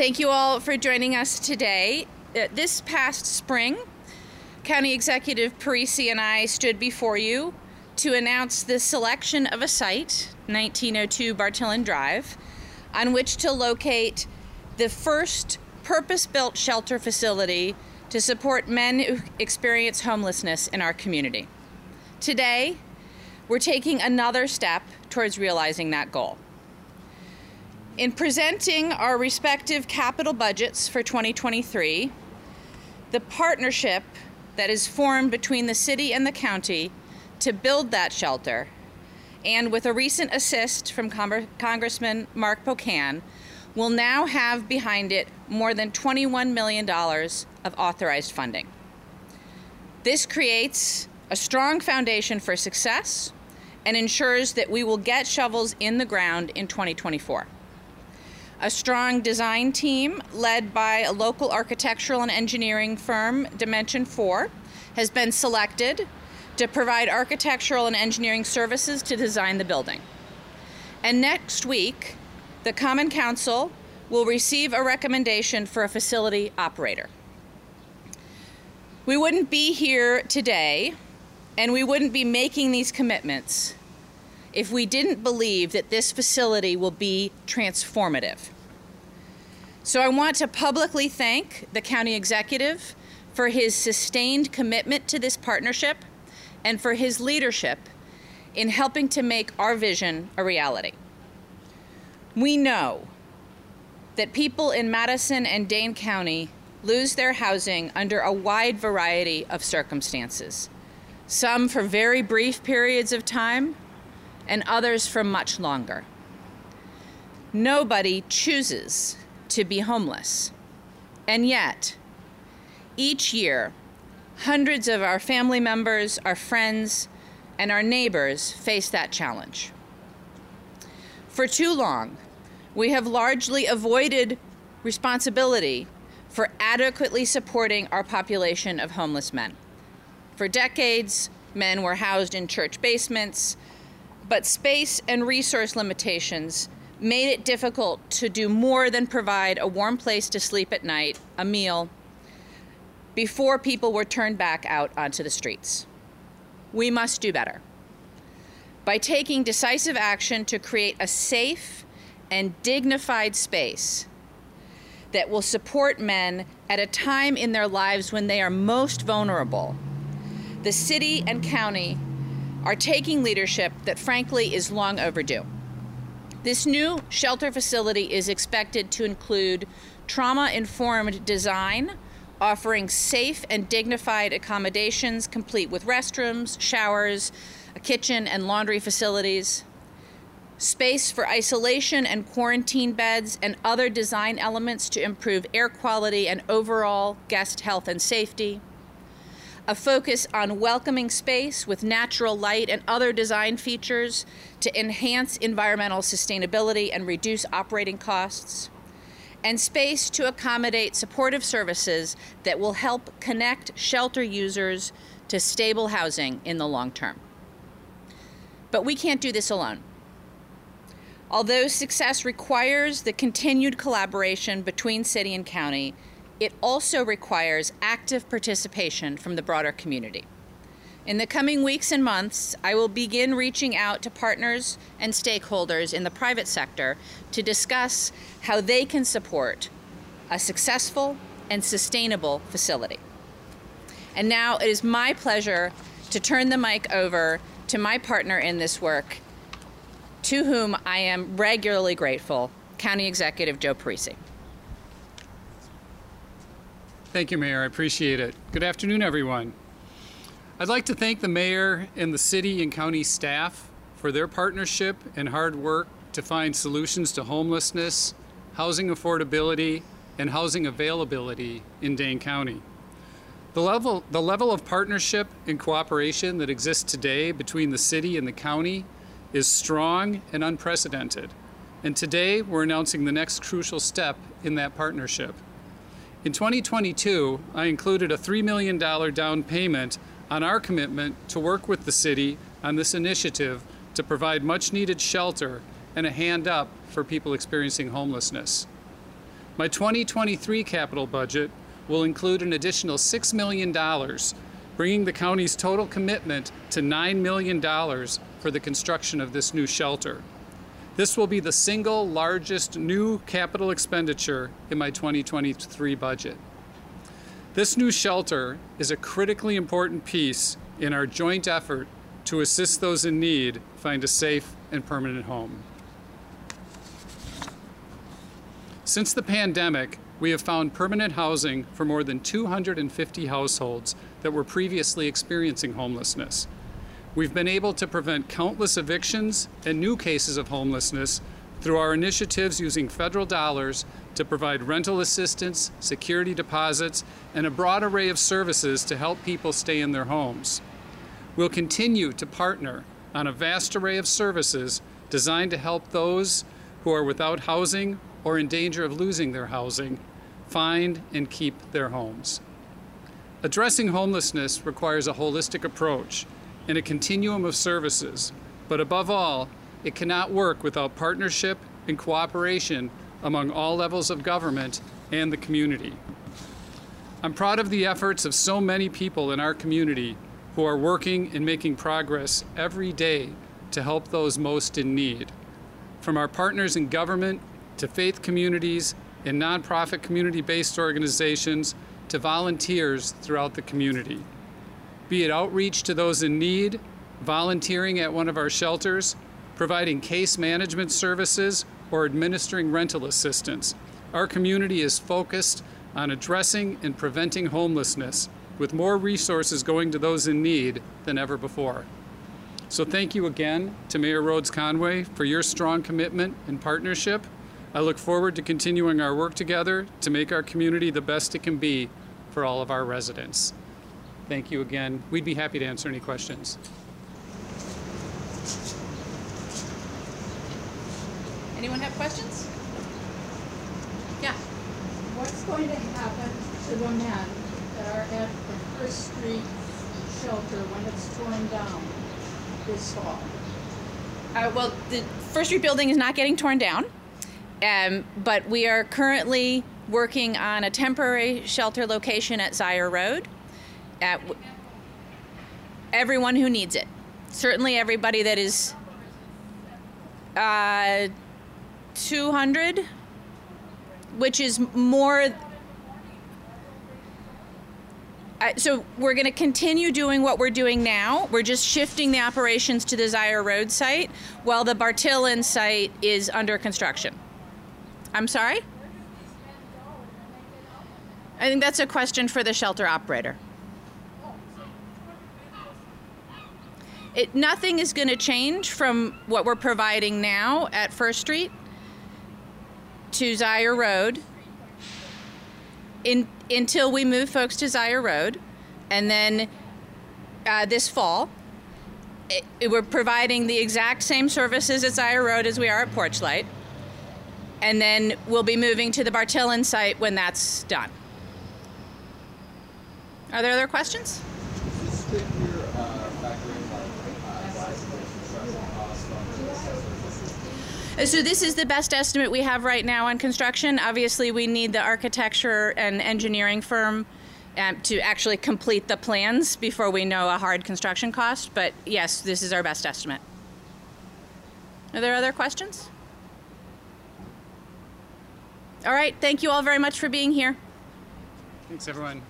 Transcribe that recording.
Thank you all for joining us today. Uh, this past spring, County Executive Parisi and I stood before you to announce the selection of a site, 1902 Bartillon Drive, on which to locate the first purpose built shelter facility to support men who experience homelessness in our community. Today, we're taking another step towards realizing that goal. In presenting our respective capital budgets for 2023, the partnership that is formed between the city and the county to build that shelter, and with a recent assist from Congressman Mark Pocan, will now have behind it more than $21 million of authorized funding. This creates a strong foundation for success and ensures that we will get shovels in the ground in 2024. A strong design team led by a local architectural and engineering firm, Dimension 4, has been selected to provide architectural and engineering services to design the building. And next week, the Common Council will receive a recommendation for a facility operator. We wouldn't be here today and we wouldn't be making these commitments if we didn't believe that this facility will be transformative. So I want to publicly thank the county executive for his sustained commitment to this partnership and for his leadership in helping to make our vision a reality. We know that people in Madison and Dane County lose their housing under a wide variety of circumstances, some for very brief periods of time, and others for much longer. Nobody chooses to be homeless. And yet, each year, hundreds of our family members, our friends, and our neighbors face that challenge. For too long, we have largely avoided responsibility for adequately supporting our population of homeless men. For decades, men were housed in church basements, but space and resource limitations made it difficult to do more than provide a warm place to sleep at night, a meal, before people were turned back out onto the streets. We must do better. By taking decisive action to create a safe and dignified space that will support men at a time in their lives when they are most vulnerable, the city and county are taking leadership that frankly is long overdue. This new shelter facility is expected to include trauma informed design, offering safe and dignified accommodations complete with restrooms, showers, a kitchen, and laundry facilities, space for isolation and quarantine beds, and other design elements to improve air quality and overall guest health and safety a focus on welcoming space with natural light and other design features to enhance environmental sustainability and reduce operating costs, and space to accommodate supportive services that will help connect shelter users to stable housing in the long term. But we can't do this alone. Although success requires the continued collaboration between city and county, it also requires active participation from the broader community. In the coming weeks and months, I will begin reaching out to partners and stakeholders in the private sector to discuss how they can support a successful and sustainable facility. And now it is my pleasure to turn the mic over to my partner in this work, to whom I am regularly grateful, County Executive Joe Parisi. Thank you, Mayor. I appreciate it. Good afternoon, everyone. I'd like to thank the Mayor and the City and County staff for their partnership and hard work to find solutions to homelessness, housing affordability, and housing availability in Dane County. The level, the level of partnership and cooperation that exists today between the city and the county is strong and unprecedented. And today we're announcing the next crucial step in that partnership. In 2022, I included a $3 million down payment on our commitment to work with the city on this initiative to provide much needed shelter and a hand up for people experiencing homelessness. My 2023 capital budget will include an additional $6 million, bringing the county's total commitment to $9 million for the construction of this new shelter. This will be the single largest new capital expenditure in my 2023 budget. This new shelter is a critically important piece in our joint effort to assist those in need find a safe and permanent home. Since the pandemic, we have found permanent housing for more than 250 households that were previously experiencing homelessness. We've been able to prevent countless evictions and new cases of homelessness through our initiatives using federal dollars to provide rental assistance, security deposits, and a broad array of services to help people stay in their homes. We'll continue to partner on a vast array of services designed to help those who are without housing or in danger of losing their housing find and keep their homes. Addressing homelessness requires a holistic approach and a continuum of services, but above all, it cannot work without partnership and cooperation among all levels of government and the community. I'm proud of the efforts of so many people in our community who are working and making progress every day to help those most in need. From our partners in government to faith communities and nonprofit community based organizations to volunteers throughout the community. Be it outreach to those in need, volunteering at one of our shelters, providing case management services, or administering rental assistance. Our community is focused on addressing and preventing homelessness with more resources going to those in need than ever before. So thank you again to Mayor Rhodes Conway for your strong commitment and partnership. I look forward to continuing our work together to make our community the best it can be for all of our residents. Thank you again. We'd be happy to answer any questions. Anyone have questions? Yeah. What's going to happen to the men that are at the First Street shelter when it's torn down this fall? Uh, well, the First Street building is not getting torn down, um, but we are currently working on a temporary shelter location at Zeier Road. At everyone who needs it, certainly everybody that is uh, 200, which is more. Uh, so we're going to continue doing what we're doing now. We're just shifting the operations to the Zeier Road site while the Bartillon site is under construction. I'm sorry? I think that's a question for the shelter operator. It, nothing is going to change from what we're providing now at First Street to Zeier Road in, until we move folks to Zeier Road. And then uh, this fall, it, it- we're providing the exact same services at Zeier Road as we are at Porchlight. And then we'll be moving to the Bartillon site when that's done. Are there other questions? Does this fit your uh, factoring like uh, rise in construction costs from the assessors? Uh, So this is the best estimate we have right now on construction. Obviously, we need the architecture and engineering firm um, to actually complete the plans before we know a hard construction cost. But yes, this is our best estimate. Are there other questions? All right. Thank you all very much for being here. Thanks, everyone.